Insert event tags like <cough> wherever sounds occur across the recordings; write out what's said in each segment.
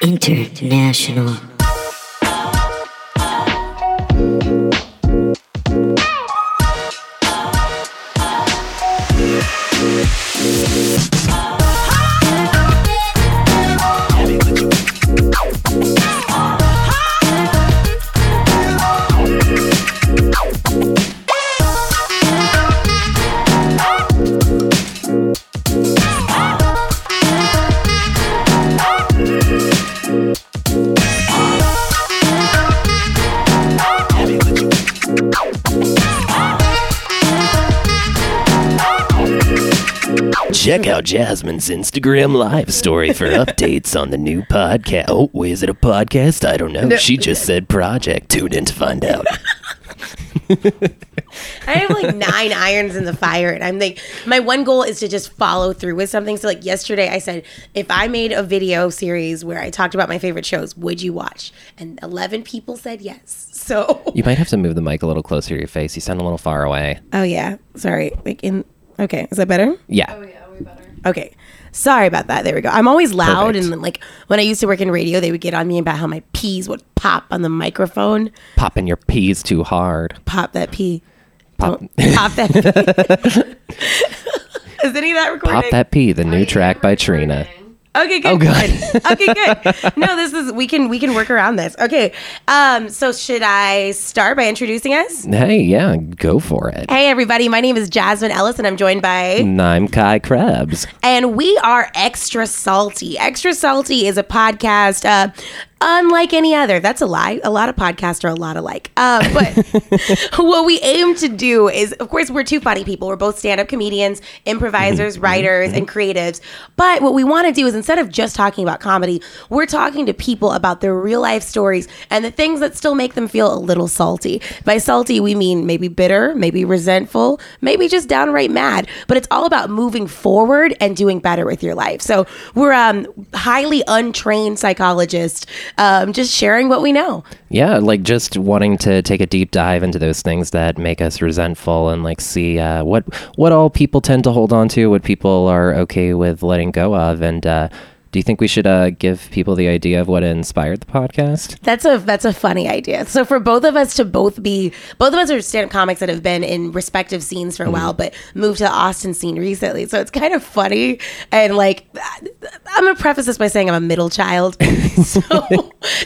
International. Jasmine's Instagram live story for <laughs> updates on the new podcast. Oh, is it a podcast? I don't know. She just said project. Tune in to find out. <laughs> I have like nine irons in the fire, and I'm like, my one goal is to just follow through with something. So, like yesterday, I said, if I made a video series where I talked about my favorite shows, would you watch? And 11 people said yes. So, <laughs> You might have to move the mic a little closer to your face. You sound a little far away. oh yeah, sorry. Like in, okay, is that better? Yeah. Okay. Sorry about that. There we go. I'm always loud, Perfect. and like when I used to work in radio, they would get on me about how my peas would pop on the microphone. Popping your peas too hard. Pop that pea. Pop, Don't pop that. pea. <laughs> <laughs> Is any of that recording? pop that pea, the new track by Trina. Okay, good. Oh, good. okay, good. <laughs> No, this is we can we can work around this. Okay. Um, so should I start by introducing us? Hey, yeah, go for it. Hey everybody, my name is Jasmine Ellis and I'm joined by And I'm Kai Krebs. and we are Extra Salty. Extra Salty is a podcast uh unlike any other. That's a lie. A lot of podcasts are a lot alike. Uh, but <laughs> what we aim to do is, of course, we're two funny people. We're both stand up comedians, improvisers, writers, and creatives. But what we want to do is instead of just talking about comedy, we're talking to people about their real life stories and the things that still make them feel a little salty. By salty, we mean maybe bitter, maybe resentful, maybe just downright mad. But it's all about moving forward and doing better with your life. So we're um, highly untrained psychologists, um, just sharing what we know. Yeah, like just wanting to take a deep dive into those things that make us resentful and like see uh, what what all people tend to hold on to, what people are okay with letting go of, and uh, do you think we should uh, give people the idea of what inspired the podcast? That's a that's a funny idea. So for both of us to both be both of us are stand-up comics that have been in respective scenes for a while, but moved to the Austin scene recently. So it's kind of funny and like I'm gonna preface this by saying I'm a middle child. <laughs> so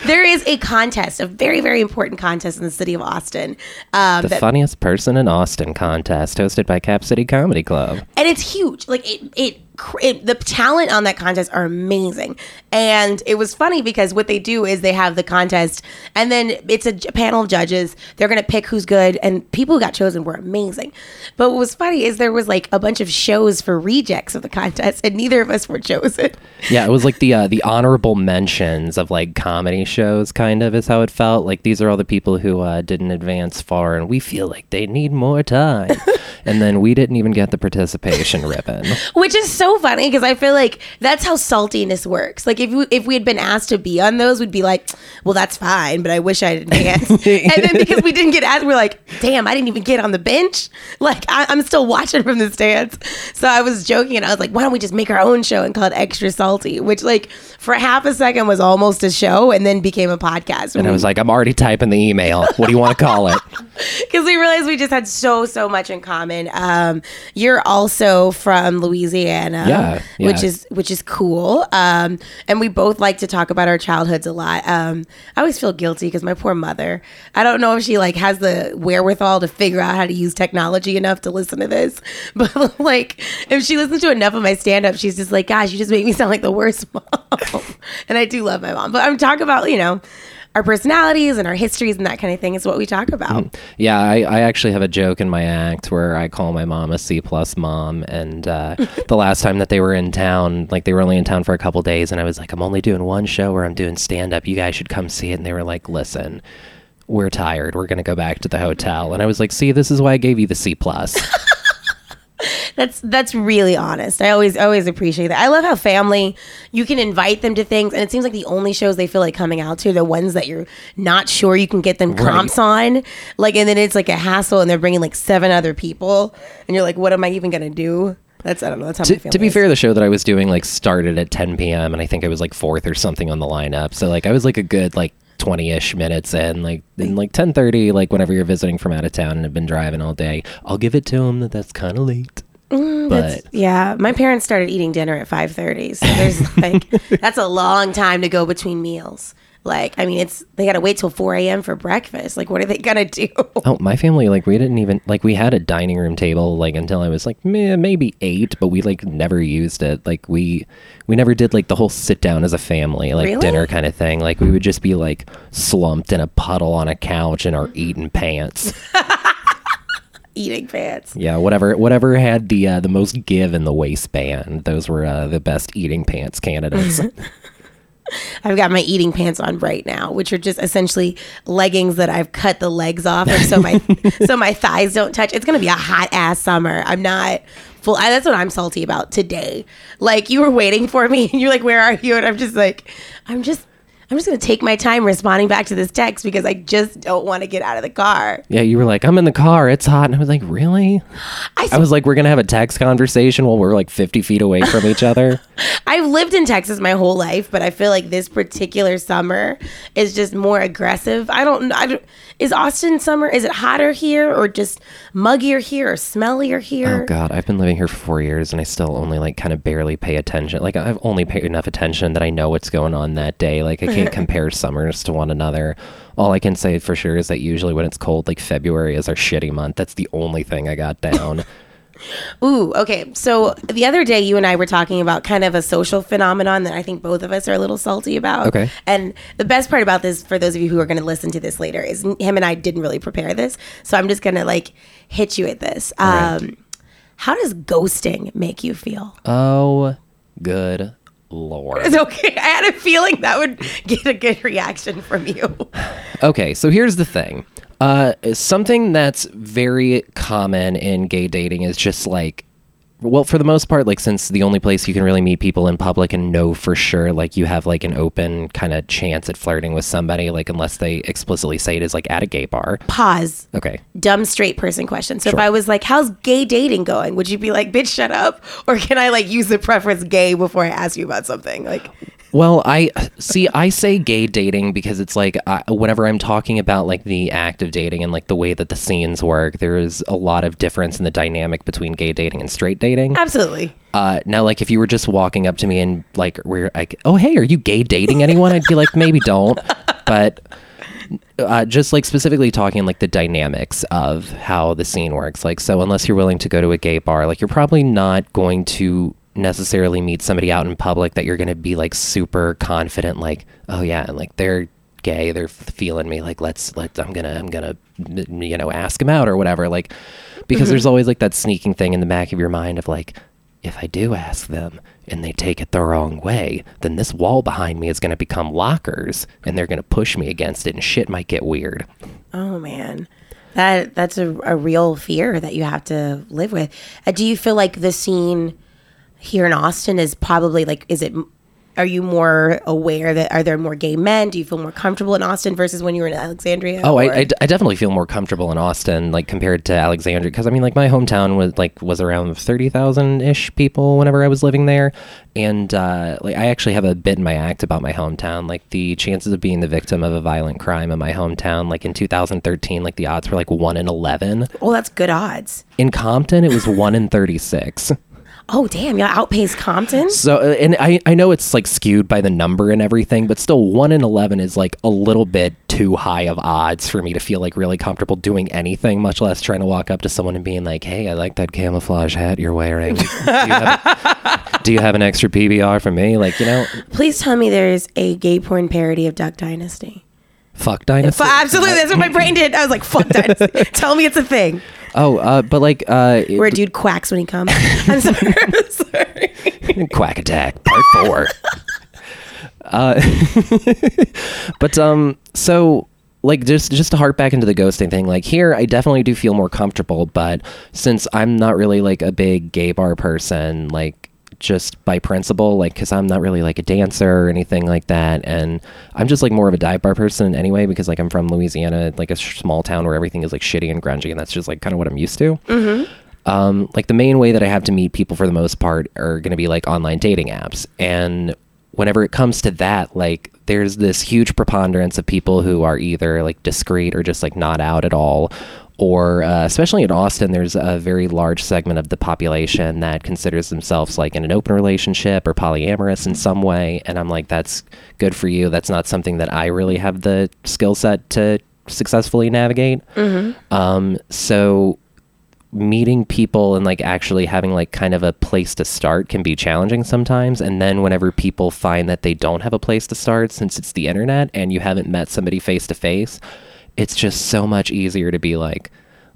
there is a contest, a very very important contest in the city of Austin. Um, The that funniest person in Austin contest, hosted by Cap City Comedy Club. and it's huge. Like it, it, it, the talent on that contest are amazing. And it was funny because what they do is they have the contest, and then it's a panel of judges. They're gonna pick who's good, and people who got chosen were amazing. But what was funny is there was like a bunch of shows for rejects of the contest, and neither of us were chosen. Yeah, it was like the uh, the honorable mentions of like comedy shows, kind of is how it felt. Like these are all the people who uh, didn't advance far, and we feel like they need more time. <laughs> and then we didn't even get the participation ribbon. Which is so funny because I feel like that's how saltiness works. Like if we, if we had been asked to be on those, we'd be like, well, that's fine, but I wish I didn't dance. <laughs> and then because we didn't get asked, we're like, damn, I didn't even get on the bench. Like I, I'm still watching from the stands. So I was joking and I was like, why don't we just make our own show and call it Extra Salty? Which like for half a second was almost a show and then became a podcast. And I was like, I'm already typing the email. What do you want to call it? <laughs> because we realized we just had so so much in common. Um, you're also from Louisiana, Yeah, yeah. which is which is cool. Um, and we both like to talk about our childhoods a lot. Um, I always feel guilty because my poor mother. I don't know if she like has the wherewithal to figure out how to use technology enough to listen to this, <laughs> but like if she listens to enough of my stand up, she's just like, "Gosh, you just make me sound like the worst <laughs> mom." and I do love my mom, but I'm talking about you know. Our personalities and our histories and that kind of thing is what we talk about. Yeah, I, I actually have a joke in my act where I call my mom a C plus mom. And uh, <laughs> the last time that they were in town, like they were only in town for a couple days, and I was like, I'm only doing one show where I'm doing stand up. You guys should come see it. And they were like, Listen, we're tired. We're gonna go back to the hotel. And I was like, See, this is why I gave you the C plus. <laughs> That's that's really honest. I always always appreciate that. I love how family you can invite them to things, and it seems like the only shows they feel like coming out to are the ones that you're not sure you can get them comps on. Like, and then it's like a hassle, and they're bringing like seven other people, and you're like, what am I even gonna do? That's I don't know. That's how to, to be is. fair, the show that I was doing like started at 10 p.m. and I think I was like fourth or something on the lineup. So like I was like a good like 20-ish minutes in like in like 10:30 like whenever you're visiting from out of town and have been driving all day, I'll give it to them that that's kind of late. Mm, but Yeah, my parents started eating dinner at five thirty, so there's <laughs> like that's a long time to go between meals. Like, I mean, it's they got to wait till four a.m. for breakfast. Like, what are they gonna do? <laughs> Oh, my family like we didn't even like we had a dining room table like until I was like meh, maybe eight, but we like never used it. Like we we never did like the whole sit down as a family like Really? dinner kind of thing. Like we would just be like slumped in a puddle on a couch in our eating pants. <laughs> Eating pants. Yeah, whatever whatever had the uh, the most give in the waistband. Those were uh, the best eating pants candidates. <laughs> I've got my eating pants on right now, which are just essentially leggings that I've cut the legs off, of so my <laughs> so my thighs don't touch. It's gonna be a hot ass summer. I'm not full. I, that's what I'm salty about today. Like you were waiting for me, <laughs> and you're like, "Where are you?" And I'm just like, I'm just. I'm just gonna take my time responding back to this text because I just don't want to get out of the car. yeah, you were like, I'm in the car, it's hot, and I was like, really? I, I was like, we're gonna have a text conversation while we're like 50 feet away from each other. <laughs> I've lived in Texas my whole life, but I feel like this particular summer is just more aggressive. I don't. I don't is Austin summer? Is it hotter here, or just muggier here, or smellier here? Oh god, I've been living here for four years and I still only like kind of barely pay attention. Like I've only paid enough attention that I know what's going on that day. Like I can't compare summers to one another. All I can say for sure is that usually when it's cold, like February is our shitty month. That's the only thing I got down. <laughs> Ooh, okay. So the other day, you and I were talking about kind of a social phenomenon that I think both of us are a little salty about. Okay. And the best part about this, for those of you who are going to listen to this later, is him and I didn't really prepare this, so I'm just going to like hit you at this. Um, How does ghosting make you feel? oh, good lord. It's okay. I had a feeling that would get a good reaction from you. Okay, so here's the thing. Uh, something that's very common in gay dating is just like, well, for the most part, like since the only place you can really meet people in public and know for sure, like you have like an open kind of chance at flirting with somebody, like unless they explicitly say it is like at a gay bar. Pause. Okay. Dumb straight person question. So if I was like, "How's gay dating going?" Would you be like, "Bitch, shut up," or can I like use the preference gay before I ask you about something? Like, Well, I see. I say gay dating because it's like I, whenever I'm talking about like the act of dating and like the way that the scenes work, there is a lot of difference in the dynamic between gay dating and straight dating. Absolutely. Uh, now, like if you were just walking up to me and like we're like, oh hey, are you gay dating anyone? I'd be like, maybe don't. But uh, just like specifically talking like the dynamics of how the scene works. Like, so unless you're willing to go to a gay bar, like you're probably not going to necessarily meet somebody out in public that you're going to be like super confident, like, oh yeah, like they're gay, they're feeling me, like let's let I'm gonna I'm gonna you know ask them out or whatever, like because there's always like that sneaking thing in the back of your mind of like if I do ask them and they take it the wrong way, then this wall behind me is to become lockers and they're to push me against it and shit might get weird. Oh man, that that's a, a real fear that you have to live with. Uh, do you feel like the scene here in Austin is probably like? Is it? Are you more aware that are there more gay men? Do you feel more comfortable in Austin versus when you were in Alexandria? Oh, I, I, I definitely feel more comfortable in Austin, like compared to Alexandria, because I mean, like my hometown was like was around thirty thousand ish people whenever I was living there, and uh, like I actually have a bit in my act about my hometown. Like the chances of being the victim of a violent crime in my hometown, like in 2013, like the odds were like one in eleven. oh, that's good odds. In Compton, it was one in thirty six. Oh damn, y'all outpace Compton. So, uh, and I, I know it's like skewed by the number and everything, but still, one in 11 is like a little bit too high of odds for me to feel like really comfortable doing anything, much less trying to walk up to someone and being like, hey, I like that camouflage hat you're wearing. Do you have, <laughs> do you have an extra PBR for me? Like, you know, Please tell me there's a gay porn parody of Duck Dynasty. fuck dynasty. F- absolutely, that's what my brain did. I was like, "Fuck Dynasty." <laughs> tell me it's a thing Oh, uh, but like, uh, where a dude quacks when he comes. <laughs> I'm sorry. I'm sorry. <laughs> Quack Attack Part Four. <laughs> uh, but um, so like just just to harp back into the ghosting thing, like here I definitely do feel more comfortable, but since I'm not really like a big gay bar person, like just by principle, like because I'm not really like a dancer or anything like that, and I'm just like more of a dive bar person anyway because like I'm from Louisiana, like a sh- small town where everything is like shitty and grungy, and that's just like kind of what I'm used to. um, like the main way that I have to meet people for the most part are going to be like online dating apps. And whenever it comes to that, like there's this huge preponderance of people who are either like discreet or just like not out at all. Or, uh, especially in Austin, there's a very large segment of the population that considers themselves like in an open relationship or polyamorous in some way. And I'm like, that's good for you. That's not something that I really have the skill set to successfully navigate. Um, so meeting people and like actually having like kind of a place to start can be challenging sometimes. And then whenever people find that they don't have a place to start since it's the internet and you haven't met somebody face to face it's just so much easier to be like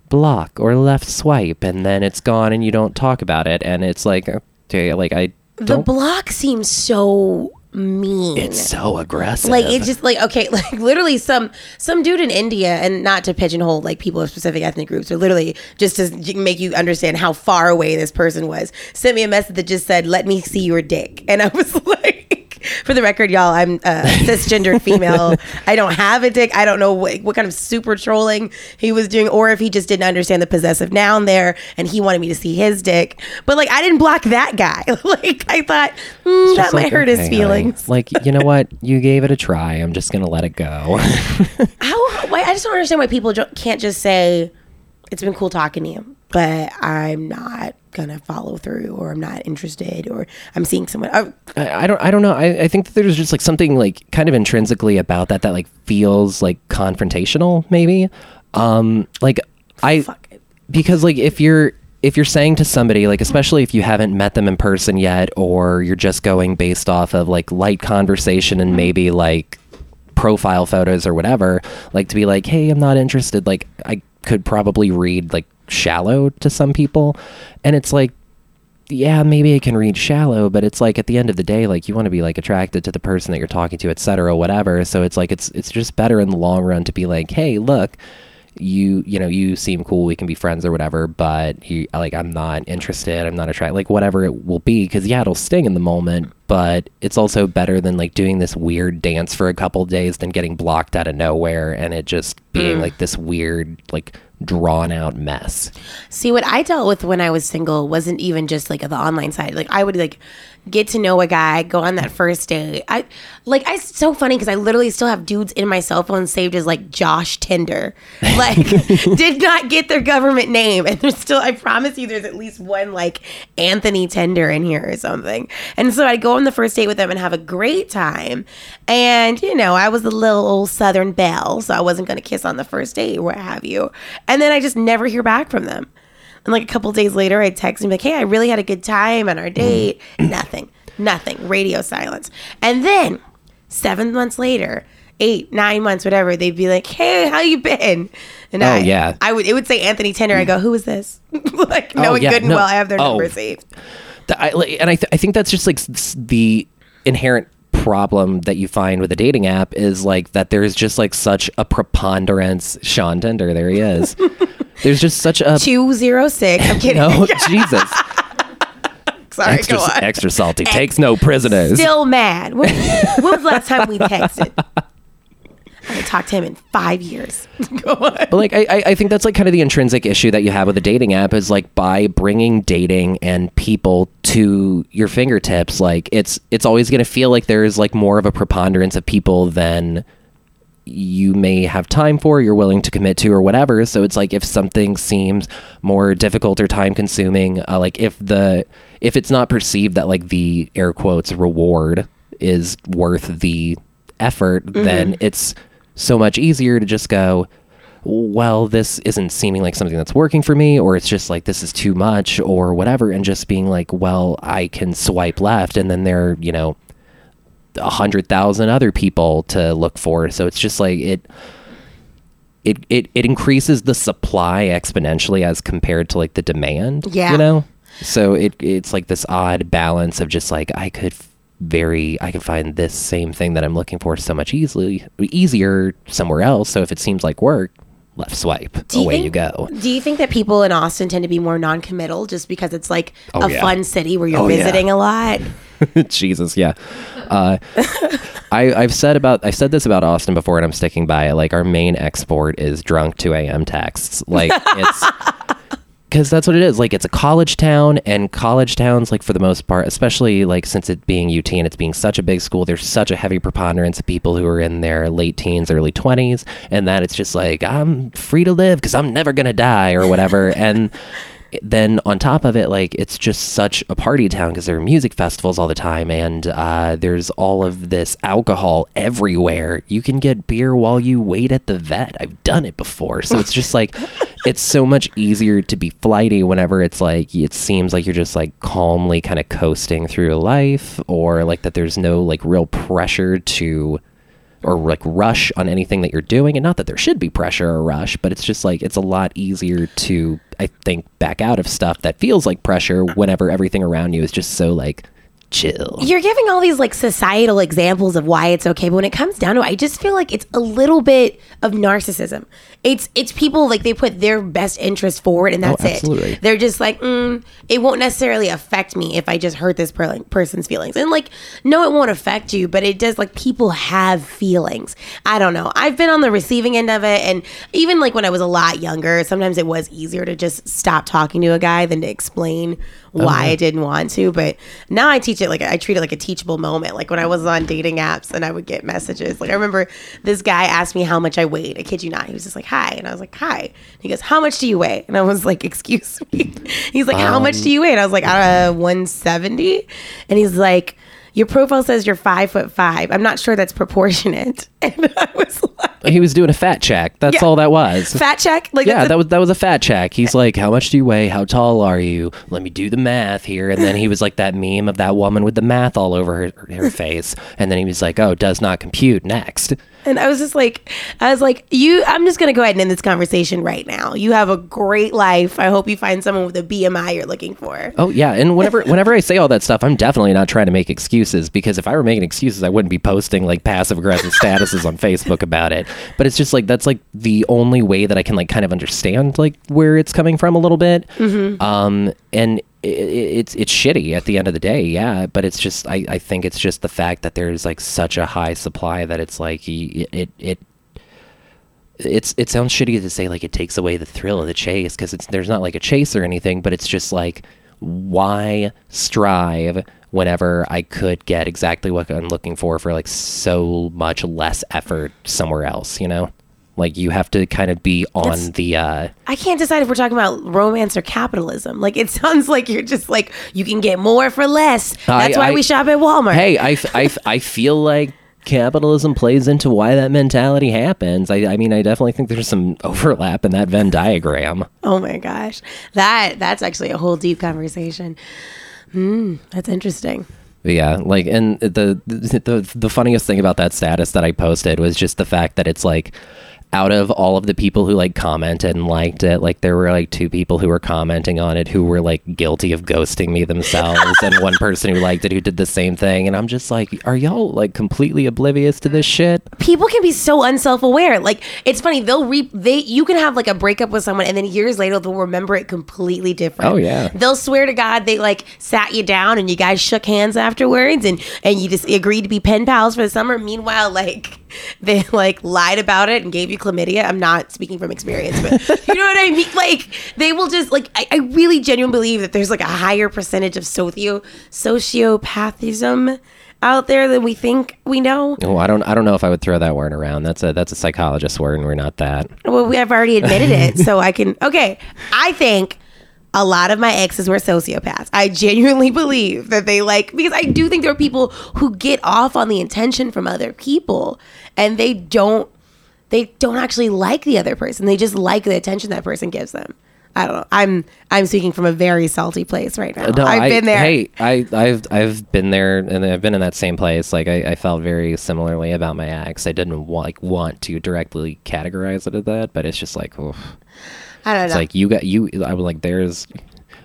block or left swipe and then it's gone and you don't talk about it. And it's like okay like i The don't block seems so mean. it's so aggressive like it's just like okay <laughs> like literally some some dude in india and not to pigeonhole like people of specific ethnic groups or literally just to make you understand how far away this person was sent me a message that just said let me see your dick and i was <laughs> like for the record y'all i'm uh, <laughs> cisgendered female. I don't have a dick. I don't know what, what kind of super trolling he was doing or if he just didn't understand the possessive noun there and he wanted me to see his dick. But like i didn't block that guy. <laughs> Like i thought hmm, that might like, hurt okay, his feelings. Like you know what? You gave it a try. I'm just gonna let it go. <laughs> How? Why, I just don't understand why people can't just say, "It's been cool talking to you, but I'm not gonna follow through, or I'm not interested, or I'm seeing someone." Oh, I, I don't I don't know. I, I think that there's just like something like kind of intrinsically about that that like feels like confrontational, maybe. Um like I fuck it. because like if you're if you're saying to somebody like especially if you haven't met them in person yet or you're just going based off of like light conversation and maybe like profile photos or whatever like to be like hey i'm not interested like i could probably read like shallow to some people and it's like yeah, maybe I can read shallow, but it's like at the end of the day, like you want to be like attracted to the person that you're talking to, et cetera, whatever. So it's like it's it's just better in the long run to be like, hey, look, you you know you seem cool, we can be friends or whatever, but you like I'm not interested, I'm not attracted, like whatever it will be, because yeah, it'll sting in the moment, but it's also better than like doing this weird dance for a couple days, than getting blocked out of nowhere, and it just being mm. like this weird like drawn out mess. See, what I dealt with when I was single wasn't even just like the online side. Like I would like get to know a guy, go on that first date. I like I it's so funny because I literally still have dudes in my cell phone saved as like Josh Tinder. <laughs> Like did not get their government name. And there's still I promise you there's at least one like Anthony Tinder in here or something. And so I'd go on the first date with them and have a great time. And you know, I was a little old Southern belle, so I wasn't gonna kiss on the first date what have you. And then I just never hear back from them. And like a couple days later, I text him like, "Hey, I really had a good time on our date." Mm. <clears throat> nothing, nothing. Radio silence. And then seven months later, eight, nine months, whatever, they'd be like, "Hey, how you been?" And Oh, I, yeah. I would. It would say Anthony Tinder. I go, "Who is this?" <laughs> like oh, knowing yeah, good and no. well, I have their Oh. number saved. I, and I, th- I think that's just like the inherent problem that you find with a dating app is like that there's just like such a preponderance Sean Tinder there he is <laughs> there's just such a Two zero six. I'm kidding. no <laughs> Jesus Sorry, extra go on. extra salty takes no prisoners Still mad. When, when was the last time we <laughs> texted? I haven't talked to him in five years. <laughs> go on. But like I, I think that's like kind of the intrinsic issue that you have with a dating app is like by bringing dating and people to your fingertips, like it's it's always gonna feel like there's like more of a preponderance of people than you may have time for, you're willing to commit to, or whatever. So it's like if something seems more difficult or time consuming, uh, like if the if it's not perceived that like the air quotes reward is worth the effort, then it's so much easier to just go, well, this isn't seeming like something that's working for me, or it's just like this is too much, or whatever, and just being like, well, I can swipe left, and then there, are, you know, a hundred thousand other people to look for. So it's just like it. It, it, it increases the supply exponentially as compared to like the demand Yeah. you know so it it's like this odd balance of just like i could very i can find this same thing that i'm looking for so much easily easier somewhere else so if it seems like work left swipe away think- you go Do you think that people in Austin tend to be more non-committal just because it's like Oh, a yeah. fun city where you're Oh, yeah. visiting a lot? <laughs> Jesus, yeah. Uh, I, I've said about I've said this about Austin before, and I'm sticking by it. Like our main export is drunk 2 a.m. texts. Like it's <laughs> because that's what it is. Like it's a college town, and college towns, like for the most part, especially like since it being UT and it's being such a big school, there's such a heavy preponderance of people who are in their late teens, early twenties, and that it's just like I'm free to live because I'm never gonna die or whatever, and. Then on top of it, like it's just such a party town because there are music festivals all the time, and uh, there's all of this alcohol everywhere. You can get beer while you wait at the vet. I've done it before, so it's just like <laughs> it's so much easier to be flighty whenever it's like it seems like you're just like calmly kind of coasting through life, or like that there's no like real pressure to or like rush on anything that you're doing and not that there should be pressure or rush but it's just like it's a lot easier to i think back out of stuff that feels like pressure whenever everything around you is just so like chill You're giving all these like societal examples of why it's okay, but when it comes down to it, I just feel like it's a little bit of narcissism. It's it's people like they put their best interest forward, and that's absolutely. it. They're just like, mm, it won't necessarily affect me if I just hurt this per- person's feelings, and like, no, it won't affect you, but it does. Like, people have feelings. I don't know. I've been on the receiving end of it, and even like when I was a lot younger, sometimes it was easier to just stop talking to a guy than to explain why I didn't want to. But now I teach it like I treat it like a teachable moment. Like when I was on dating apps and I would get messages. Like I remember this guy asked me how much I weighed. I kid you not. He was just like, "Hi," and I was like, "Hi." And he goes, "How much do you weigh?" And I was like, "Excuse <laughs> me." He's like, "How much do you weigh?" And I was like, "Uh, one seventy. And he's like. Your profile says you're five foot five. I'm not sure that's proportionate. <laughs> And I was like, he was doing a fat check that's Yeah. all that was fat check? Like, yeah, a- that was that was a fat check. He's like, "How much do you weigh? How tall are you? Let me do the math here." And then he was like that meme of that woman with the math all over her, her face. And then he was like, "Oh, does not compute." Next, And I was just like, I was like, you, I'm just going to go ahead and end this conversation right now. You have a great life. I hope you find someone with a BMI you're looking for. oh yeah. And whenever whenever I say all that stuff, I'm definitely not trying to make excuses because if I were making excuses, I wouldn't be posting like passive aggressive statuses on Facebook about it. But it's just like that's like the only way that I can like kind of understand like where it's coming from a little bit. Um, and i- i it's it's shitty at the end of the day, yeah. But it's just I, I think it's just the fact that there's like such a high supply that it's like y- it it it's it sounds shitty to say like it takes away the thrill of the chase because it's there's not like a chase or anything, but it's just like why strive whenever I could get exactly what I'm looking for for like so much less effort somewhere else, you know? Like you have to kind of be on That's- the uh I can't decide if we're talking about romance or capitalism. Like, it <laughs> sounds like you're just like, you can get more for less. That's I- why I- we shop at Walmart. Hey, I I feel like capitalism plays into why that mentality happens. I, I mean, I definitely think there's some overlap in that Venn diagram. Oh my gosh. That, that's actually a whole deep conversation. Hmm, that's interesting. Yeah, like, and the, the the the funniest thing about that status that I posted was just the fact that it's like, out of all of the people who like commented and liked it, like there were like two people who were commenting on it who were like guilty of ghosting me themselves, and one person who liked it who did the same thing, and I'm just like, are y'all like completely oblivious to this shit? people can be so unself-aware like it's funny they'll re they you can have like a breakup with someone and then years later they'll remember it completely different Oh, yeah. they'll swear to god they like sat you down and you guys shook hands afterwards and and you just agreed to be pen pals for the summer meanwhile like <laughs> they like lied about it and gave you chlamydia i'm not speaking from experience but <laughs> you know what i mean like they will just like i, I really genuinely believe that there's like a higher percentage of socio sociopathism out there than we think we know Oh, I don't I don't know if I would throw that word around. That's a that's a psychologist word, and we're not that. Well, we have already admitted it, <laughs> so I can. Okay, I think a lot of my exes were sociopaths. I genuinely believe that they like because I do think there are people who get off on the intention from other people, and they don't. They don't actually like the other person. They just like the attention that person gives them. I don't know. I'm I'm speaking from a very salty place right now. No, I've I- been there. Hey, I, I've I've been there, and I've been in that same place. Like I, I felt very similarly about my ex. I didn't wa- like want to directly categorize it as that, but it's just like, oof. I don't know. it's like you got you. I was like, there's.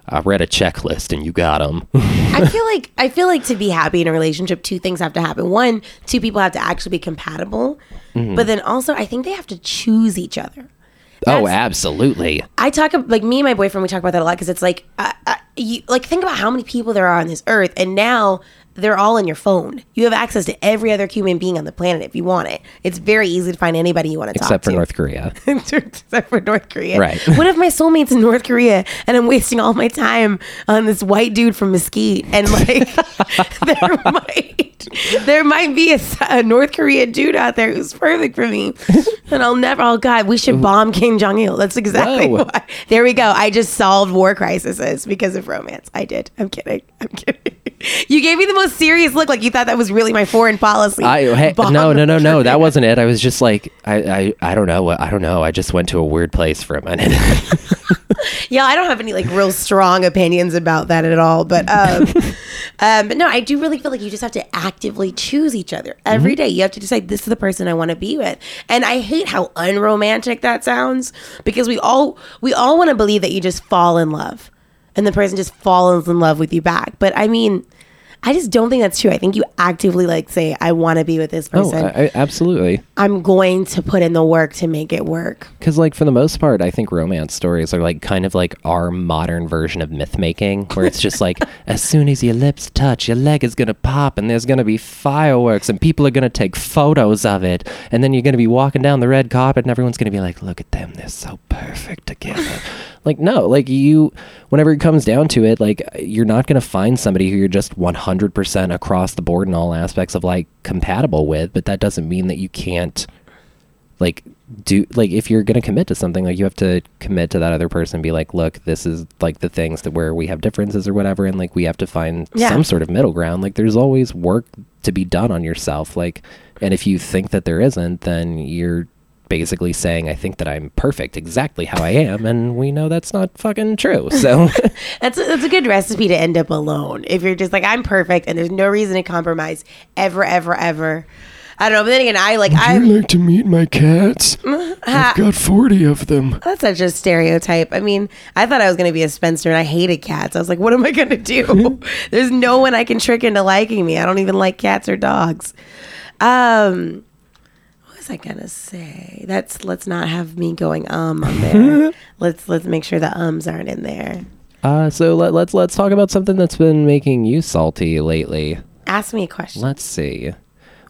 I read a checklist, and you got them. I <laughs> feel like I feel like to be happy in a relationship, two things have to happen. One, two people have to actually be compatible, Mm-hmm. but then also I think they have to choose each other. oh, absolutely. I talk like me and my boyfriend. We talk about that a lot because it's like, uh, uh, you, like think about how many people there are on this earth, and now they're all in your phone. You have access to every other human being on the planet if you want it. It's very easy to find anybody you want to talk to. Except for. North Korea. <laughs> Except for North Korea. Right. <laughs> What if my soulmate's in North Korea and I'm wasting all my time on this white dude from Mesquite and like <laughs> there might there might be a North Korean dude out there who's perfect for me and I'll never oh god we should bomb Kim Jong Il. That's exactly Whoa. why. There we go. I just solved war crises because of romance. I did. I'm kidding. I'm kidding. You gave me the most serious look, like you thought that was really my foreign policy. I hey, no no no no that <laughs> wasn't it. I was just like I I, I don't know I don't know. I just went to a weird place for a minute. <laughs> Yeah, I don't have any like real strong opinions about that at all. But um, <laughs> um, but no, I do really feel like you just have to actively choose each other every day. You have to decide this is the person I want to be with. And I hate how unromantic that sounds because we all we all want to believe that you just fall in love and the person just falls in love with you back. But I mean, I just don't think that's true. I think you actively like say, I want to be with this oh, person. I, I, absolutely. I'm going to put in the work to make it work. Because, like, for the most part, I think romance stories are like kind of like our modern version of myth making, where it's just like, <laughs> as soon as your lips touch, your leg is gonna pop, and there's gonna be fireworks, and people are gonna take photos of it, and then you're gonna be walking down the red carpet, and everyone's gonna be like, look at them, they're so perfect together. <laughs> like, no, like you, whenever it comes down to it, like you're not gonna find somebody who you're just 100% across the board in all aspects of like compatible with, but that doesn't mean that you can't like do like if you're going to commit to something like you have to commit to that other person and be like look this is like the things that where we have differences or whatever and like we have to find Yeah. some sort of middle ground like there's always work to be done on yourself like and if you think that there isn't then you're basically saying i think that i'm perfect exactly how i am and we know that's not fucking true so <laughs> That's a, that's a good recipe to end up alone. If you're just like I'm perfect and there's no reason to compromise ever, ever, ever. I don't know. But then again, I like I'm. like to meet my cats? <laughs> I've got 40 of them. That's such a stereotype. I mean, I thought I was going to be a spinster and I hated cats. I was like, what am I going to do? <laughs> There's no one I can trick into liking me. I don't even like cats or dogs. Um, what was I to say? That's let's not have me going um on there. <laughs> let's let's make sure the ums aren't in there. uh so let, let's let's talk about something that's been making you salty lately Ask me a question. let's see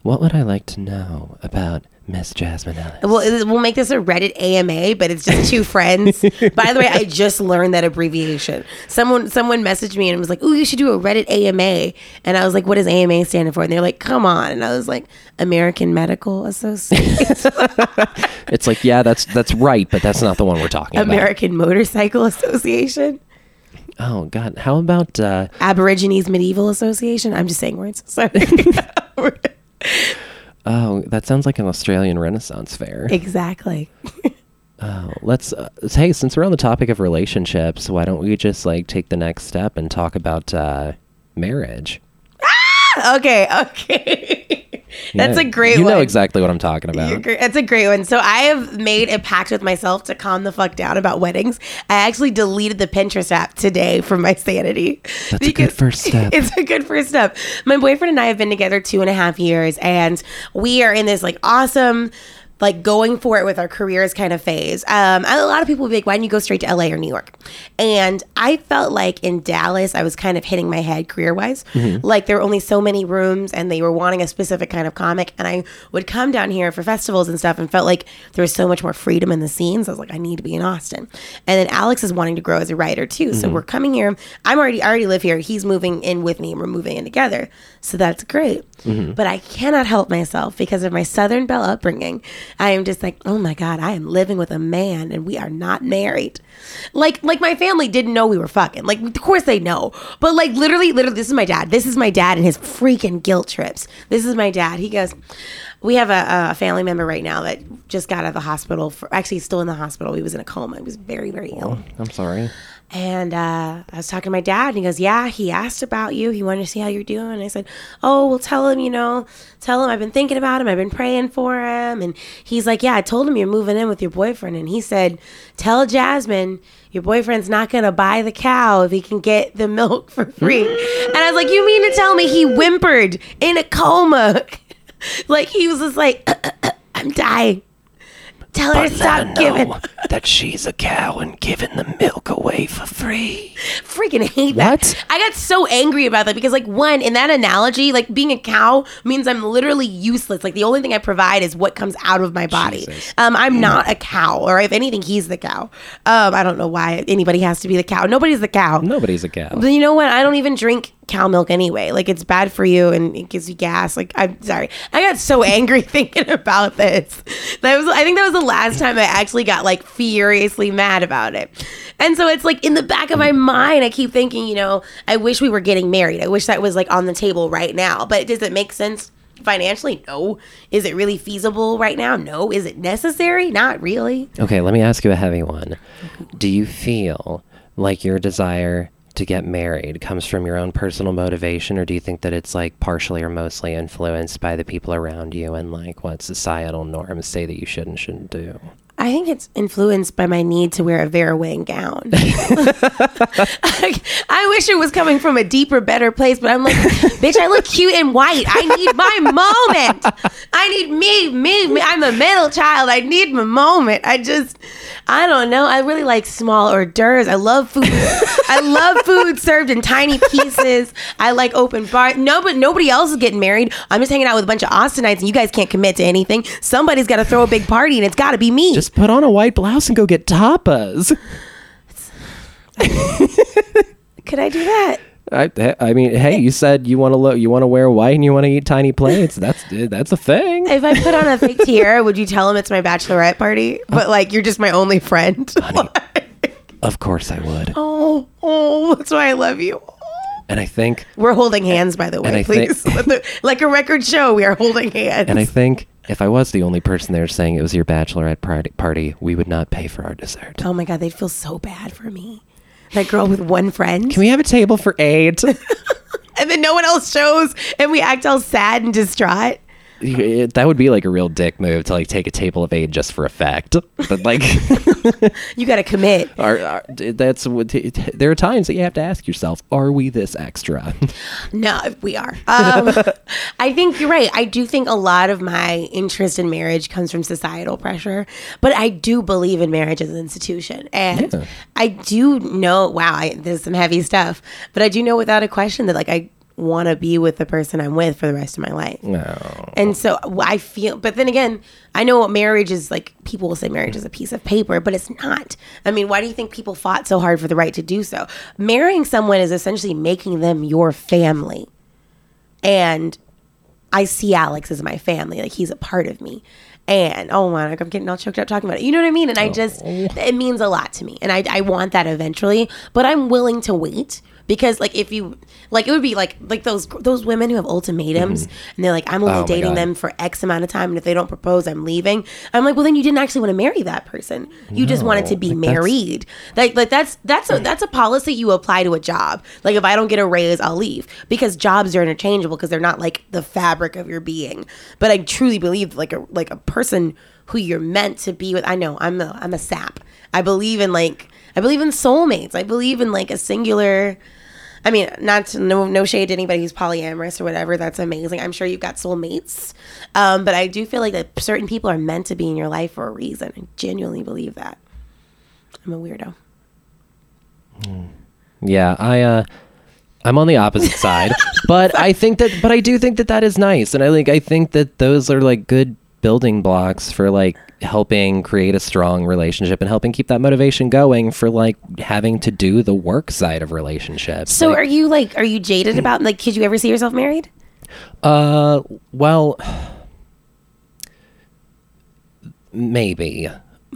what would i like to know about miss jasmine ellis Well, it- we'll make this a Reddit AMA, but it's just two <laughs> friends. By the way, I just learned that abbreviation. Someone someone messaged me and was like, "Oh, you should do a Reddit AMA," and I was like, "What does AMA stand for?" And they're like, "Come on," and I was like, "American Medical Association, <laughs> It's like, yeah, that's that's right, but that's not the one we're talking about. American Motorcycle Association, about. Oh God, how about uh, Aborigines Medieval Association." I'm just saying words. Sorry. <laughs> oh, that sounds like an Australian Renaissance fair. exactly. <laughs> Oh, let's uh, hey, since we're on the topic of relationships, why don't we just like take the next step and talk about uh, marriage? Okay. Okay. <laughs> <laughs> That's Yeah, a great You one. You know exactly what I'm talking about. That's a great one. So I have made a pact with myself to calm the fuck down about weddings. I actually deleted the Pinterest app today for my sanity. That's a good first <laughs> step. It's a good first step. My boyfriend and I have been together two and a half years, and we are in this like awesome. Like going for it with our careers kind of phase. Um, and a lot of people would be like, why didn't you go straight to LA or New York? And I felt like in Dallas, I was kind of hitting my head career wise. Mm-hmm. Like there were only so many rooms and they were wanting a specific kind of comic. And I would come down here for festivals and stuff and felt like there was so much more freedom in the scenes. I was like, I need to be in Austin. And then Alex is wanting to grow as a writer too. So mm-hmm. we're coming here. I'm already, I already live here. He's moving in with me and we're moving in together. So that's great. Mm-hmm. But I cannot help myself because of my Southern Belle upbringing. I am just like, oh my God, I am living with a man and we are not married. Like, like my family didn't know we were fucking. Like, of course they know. But like, literally, literally, this is my dad. This is my dad and his freaking guilt trips. This is my dad. He goes, we have a, a family member right now that just got out of the hospital. For actually, still in the hospital. He was in a coma. He was very, very ill. Oh, I'm sorry. And uh, I was talking to my dad, and he goes, "Yeah, he asked about you. He wanted to see how you're doing." And I said, "Oh, well, tell him, you know, tell him I've been thinking about him. I've been praying for him." And he's like, "Yeah, I told him you're moving in with your boyfriend." And he said, "Tell Jasmine your boyfriend's not gonna buy the cow if he can get the milk for free." <laughs> and I was like, "You mean to tell me he whimpered in a coma, <laughs> like he was just like, <clears throat> I'm dying." Tell her to stop giving. that she's a cow and giving the milk away for free. Freaking hate that. I got so angry about that because, like, one, in that analogy, like being a cow means I'm literally useless. Like, the only thing I provide is what comes out of my body. Um, I'm not a cow, or if anything, he's the cow. Um, I don't know why anybody has to be the cow. Nobody's the cow. Nobody's a cow. But you know what? I don't even drink cow milk anyway. Like it's bad for you and it gives you gas. Like I'm sorry. I got so <laughs> angry thinking about this. That was I think that was the last time I actually got like furiously mad about it. And so it's like in the back of my mind I keep thinking, you know, I wish we were getting married. I wish that was like on the table right now. But does it make sense? Financially, no. Is it really feasible right now? No. Is it necessary? Not really. Okay, let me ask you a heavy one. Do you feel like your desire to get married comes from your own personal motivation, or do you think that it's like partially or mostly influenced by the people around you and like what societal norms say that you should and shouldn't do? I think it's influenced by my need to wear a Vera Wang gown. <laughs> Like, I wish it was coming from a deeper, better place, but I'm like, bitch, I look cute in white. I need my moment. I need me, me, me. I'm a middle child. I need my moment. I just, I don't know. I really like small hors d'oeuvres. I love food. I love food served in tiny pieces. I like open bar. No, but nobody else is getting married. I'm just hanging out with a bunch of Austinites, and you guys can't commit to anything. Somebody's got to throw a big party, and it's got to be me. Just put on a white blouse and go get tapas. <laughs> Could I do that? I, I mean, hey, you said you want to look, you want to wear white and you want to eat tiny plates. That's eh, that's a thing. If I put on a fake <laughs> tiara, would you tell him it's my bachelorette party? Uh, but like, you're just my only friend. <laughs> Of course I would. oh, oh, that's why I love you. And I think We're holding hands, by the way, think- please. The- like a record show, we are holding hands. and I think if I was the only person there saying it was your bachelorette party, party, we would not pay for our dessert. oh my god, they'd feel so bad for me. That girl with one friend, Can we have a table for eight? <laughs> and then no one else shows, and we act all sad and distraught. That would be like a real dick move to like take a table of eight just for effect. But like, <laughs> You got to commit. are, are, that's what there are times that you have to ask yourself: Are we this extra? <laughs> No, we are. Um, I think you're right. I do think a lot of my interest in marriage comes from societal pressure, but I do believe in marriage as an institution, and Yeah. I do know. Wow, I, there's some heavy stuff, but I do know without a question that like I want to be with the person I'm with for the rest of my life. no. And so I feel, but then again, I know what marriage is like. People will say marriage is a piece of paper, but it's not. I mean, why do you think people fought so hard for the right to do so? Marrying someone is essentially making them your family. And I see Alex as my family. Like he's a part of me. And oh my, like I'm getting all choked up talking about it. You know what I mean? And I oh. just, it means a lot to me. And I, I want that eventually, but I'm willing to wait because like if you, like it would be like, like those, those women who have ultimatums mm-hmm. and they're like, I'm only Oh dating them for X amount of time. And if they don't propose, I'm leaving. I'm like, well, then you didn't actually want to marry that person. You just wanted to be like, that's- married. Like, like that's, that's a, that's a policy you apply to a job. Like if I don't get a raise, I'll leave because jobs are interchangeable because they're not like the fabric of your being. But I truly believe like a, like a person who you're meant to be with. I know I'm a, I'm a sap. I believe in like, I believe in soulmates. I believe in like a singular, I mean, not to, no no shade to anybody who's polyamorous or whatever. That's amazing. I'm sure you've got soulmates, um, but I do feel like that certain people are meant to be in your life for a reason. I genuinely believe that. I'm a weirdo. Yeah, I uh I'm on the opposite <laughs> side, but I think that but I do think that that is nice and I like I think that those are like good building blocks for like helping create a strong relationship and helping keep that motivation going for like having to do the work side of relationships. So Like, are you like are you jaded about like could you ever see yourself married? uh well maybe.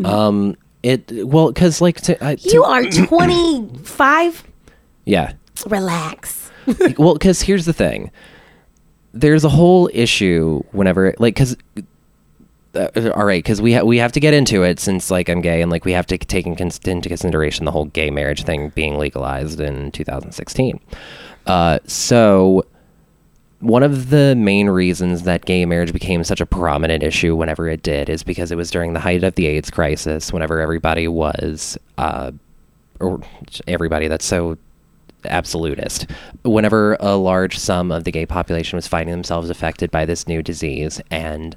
Um it well cuz like to, I, to You are 25. <clears throat> yeah. Relax. well, because here's the thing. There's a whole issue whenever, like, because, uh, all right, because we ha- we have to get into it since, like, I'm gay, and like we have to take in cons- into consideration the whole gay marriage thing being legalized in 2016. Uh, so one of the main reasons that gay marriage became such a prominent issue whenever it did is because it was during the height of the AIDS crisis, whenever everybody was, uh, or everybody that's so absolutist. Whenever a large sum of the gay population was finding themselves affected by this new disease, and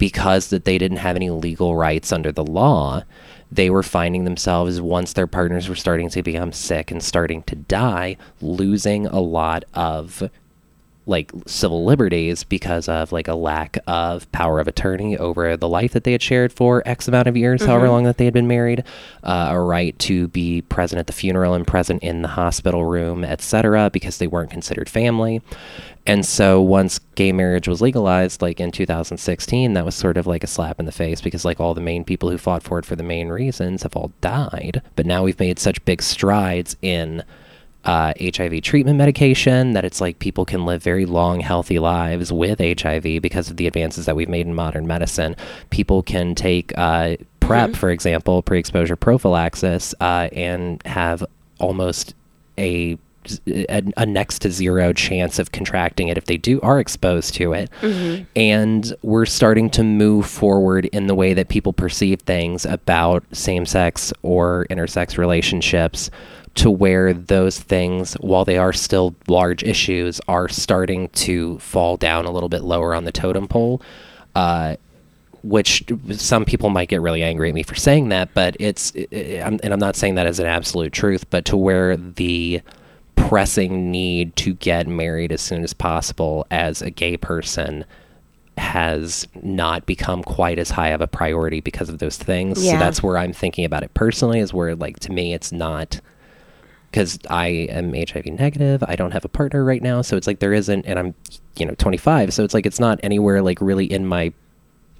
because that they didn't have any legal rights under the law, they were finding themselves once their partners were starting to become sick and starting to die, losing a lot of like civil liberties because of like a lack of power of attorney over the life that they had shared for X amount of years, however long that they had been married, uh, a right to be present at the funeral and present in the hospital room, etc., because they weren't considered family. And so once gay marriage was legalized, like in 2016, that was sort of like a slap in the face because like all the main people who fought for it for the main reasons have all died. But now we've made such big strides in uh, HIV treatment medication that it's like people can live very long, healthy lives with HIV because of the advances that we've made in modern medicine. People can take uh, PrEP, for example, pre exposure prophylaxis, uh, and have almost a a, a next to zero chance of contracting it if they do are exposed to it. And we're starting to move forward in the way that people perceive things about same-sex or intersex relationships to where those things while they are still large issues are starting to fall down a little bit lower on the totem pole uh, which some people might get really angry at me for saying that, but it's, i i I'm, and I'm not saying that as an absolute truth, but to where the pressing need to get married as soon as possible as a gay person has not become quite as high of a priority because of those things. Yeah. So that's where I'm thinking about it personally, is where, like, to me, it's not because I am HIV negative. I don't have a partner right now. So it's like there isn't, and I'm, you know, 25. So it's like it's not anywhere like really in my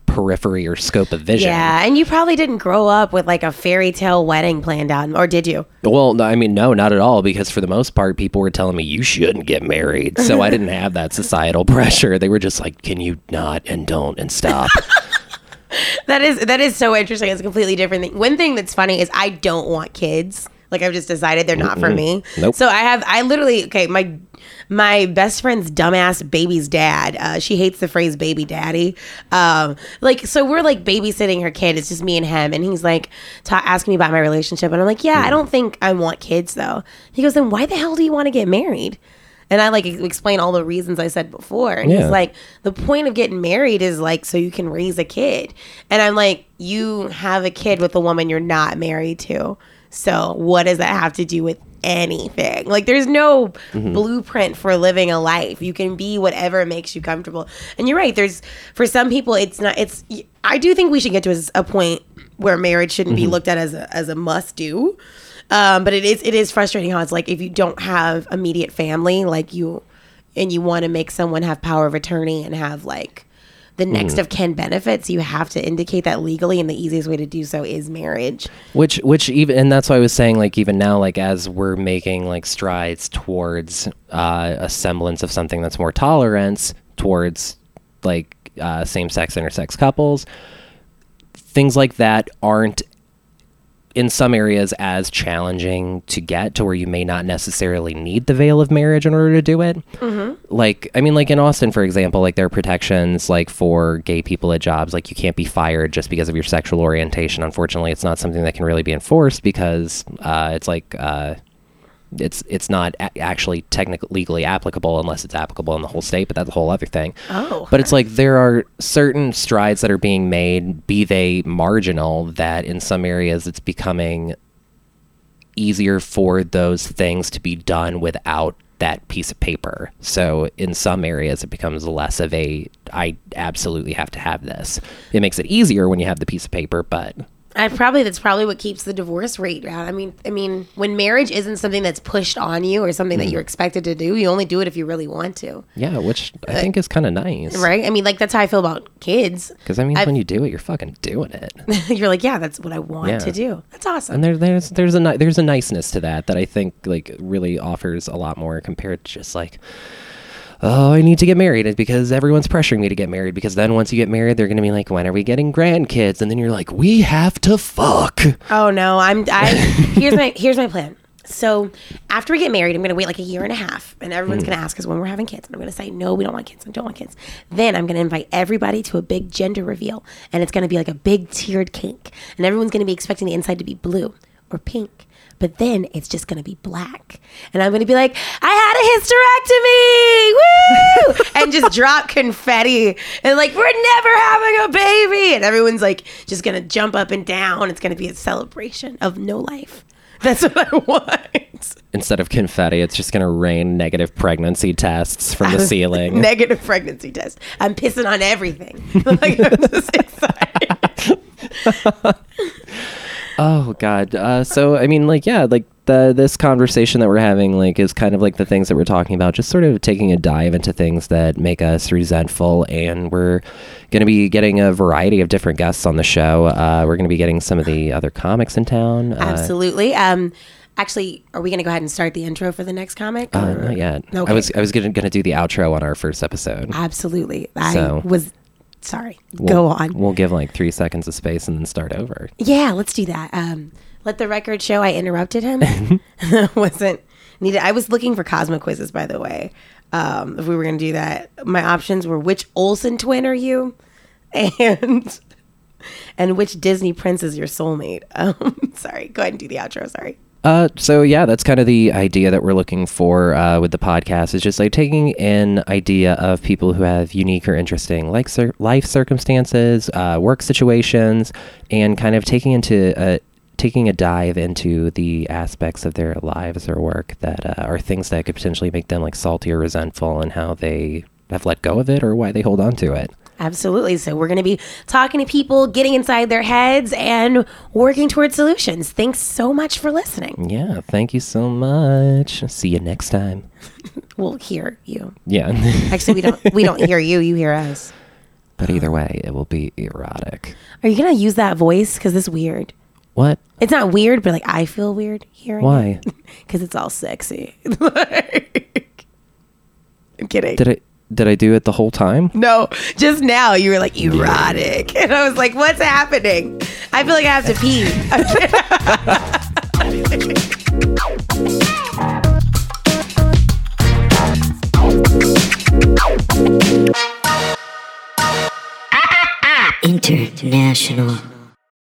periphery or scope of vision. Yeah, and you probably didn't grow up with like a fairy tale wedding planned out, or did you? Well, no, I mean, no, not at all. Because for the most part, people were telling me you shouldn't get married. So I didn't have that societal <laughs> pressure. They were just like, can you not and don't and stop? <laughs> That is that is so interesting. It's a completely different thing. One thing that's funny is I don't want kids. Like I've just decided they're not for me. Nope. So I have I literally okay my my best friend's dumbass baby's dad. Uh, she hates the phrase baby daddy. Um, like so we're like babysitting her kid. It's just me and him, and he's like ta- asking me about my relationship, and I'm like, yeah, I don't think I want kids though. He goes, then why the hell do you want to get married? And I like explain all the reasons I said before. And Yeah. he's like, the point of getting married is like so you can raise a kid. And I'm like, you have a kid with a woman you're not married to. So what does that have to do with anything? Like there's no blueprint for living a life. You can be whatever makes you comfortable. And you're right. There's for some people it's not it's I do think we should get to a, a point where marriage shouldn't be looked at as a as a must do. Um, but it is it is frustrating how it's like if you don't have immediate family, like you, and you want to make someone have power of attorney and have like the next of kin benefits, you have to indicate that legally, and the easiest way to do so is marriage. which, which even, and that's why I was saying, like, even now, like, as we're making like strides towards uh, a semblance of something that's more tolerance towards like uh, same-sex, intersex couples, things like that aren't in some areas as challenging to get to where you may not necessarily need the veil of marriage in order to do it. Like, I mean, like in Austin, for example, like there are protections like for gay people at jobs, like you can't be fired just because of your sexual orientation. Unfortunately, it's not something that can really be enforced because uh, it's like uh, it's it's not a- actually technically legally applicable unless it's applicable in the whole state. But that's a whole other thing. Oh. But it's like there are certain strides that are being made, be they marginal, that in some areas it's becoming easier for those things to be done without that piece of paper. So in some areas it becomes less of a I absolutely have to have this. It makes it easier when you have the piece of paper, but I probably that's probably what keeps the divorce rate down. I mean, I mean, when marriage isn't something that's pushed on you or something that mm. you're expected to do, you only do it if you really want to, yeah, which I think is kind of nice. right? I mean, like that's how I feel about kids. Because I mean, I've- when you do it, you're fucking doing it. <laughs> you're like, yeah, that's what I want Yeah. to do. That's awesome. and there, there's there's a there's a niceness to that that I think like really offers a lot more compared to just like oh I need to get married It's because everyone's pressuring me to get married because then once you get married they're gonna be like when are we getting grandkids and then you're like we have to fuck Oh no, I'm I <laughs> here's my here's my plan. So after we get married, I'm gonna wait like a year and a half, and everyone's mm. gonna ask us when we're having kids, and I'm gonna say no, we don't want kids, I don't want kids. Then I'm gonna invite everybody to a big gender reveal, and it's gonna be like a big tiered cake, and everyone's gonna be expecting the inside to be blue or pink but then it's just gonna be black, and I'm gonna be like, I had a hysterectomy, woo, <laughs> and just drop confetti, and like we're never having a baby, and everyone's like just gonna jump up and down. It's gonna be a celebration of no life. That's what I <laughs> want. Instead of confetti, it's just going to rain negative pregnancy tests from the <laughs> ceiling. Negative pregnancy test. I'm pissing on everything. like, I'm just excited. Oh God. Uh, so I mean, like, yeah, like the this conversation that we're having, like, is kind of like the things that we're talking about. Just sort of taking a dive into things that make us resentful, and we're going to be getting a variety of different guests on the show. Uh, we're going to be getting some of the other comics in town. Uh, Absolutely. Um, actually, are we going to go ahead and start the intro for the next comic? Uh, not yet. Okay. I was I was gonna, gonna do the outro on our first episode. Absolutely. I So- was sorry. We'll- go on. We'll give like three seconds of space and then start over. Yeah, let's do that. Um, let the record show I interrupted him. <laughs> <laughs> Wasn't needed. I was looking for Cosmo quizzes, by the way. Um, if we were going to do that, my options were which Olsen twin are you, <laughs> and and which Disney prince is your soulmate. Um, sorry, go ahead and do the outro. Sorry. Uh, so yeah, that's kind of the idea that we're looking for uh, with the podcast. Is just like taking an idea of people who have unique or interesting like cir- life circumstances, uh, work situations, and kind of taking into a taking a dive into the aspects of their lives or work that uh, are things that could potentially make them like salty or resentful, and how they have let go of it or why they hold on to it. Absolutely. So we're going to be talking to people, getting inside their heads, and working towards solutions. Thanks so much for listening. Yeah, thank you so much. See you next time. <laughs> We'll hear you. Yeah. <laughs> Actually, we don't. We don't hear you. You hear us. but either way, it will be erotic. Are you gonna use that voice? Because it's weird. What? It's not weird, but like I feel weird hearing. Why? Because <laughs> it's all sexy. Like- I'm kidding. Did I did I do it the whole time? no, just now you were like erotic, <laughs> and I was like, "What's happening?" I feel like I have to pee. <laughs> International.